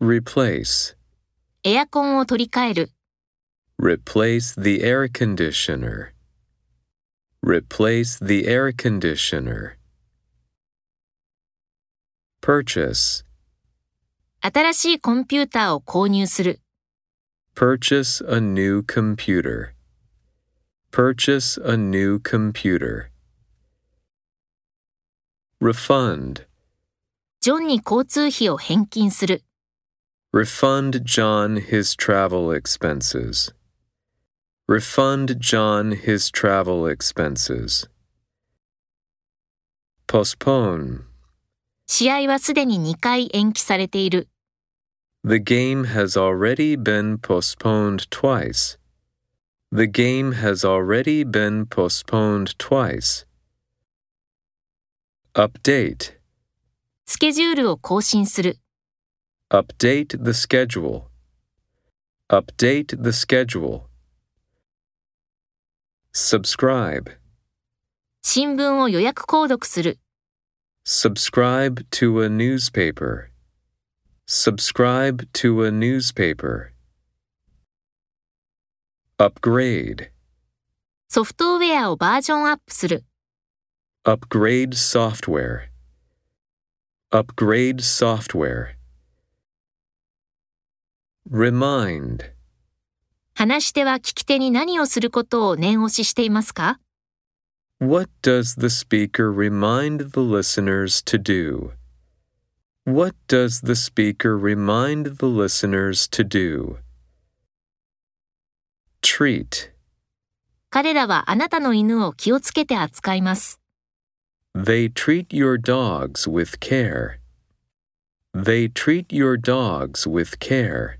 Replace. エアコンを取り替える、Replace the air conditioner. Replace the air conditioner. Purchase. 新しいコンピューターを購入する、Purchase a new computer. Purchase a new computer. Refund. ジョンに交通費を返金する、Refund John his travel expenses. Refund John his travel expenses. Postpone. 試合はすでに2回延期されている、 The game has already been postponed twice. The game has already been postponed twice. Update. スケジュールを更新する、 Update the schedule. Update the schedule. Subscribe. 新聞を予約購読する、 Subscribe to a newspaper. Subscribe to a newspaper. Upgrade. ソフトウェアをバージョンアップする、 Upgrade software. Upgrade software. Remind. 話し手は聞き手に何をすることを念押ししていますか What does the speaker remind the listeners to do? What does the speaker remind the listeners to do? Treat. 彼らはあなたの犬を気をつけて扱います。They treat your dogs with care. They treat your dogs with care.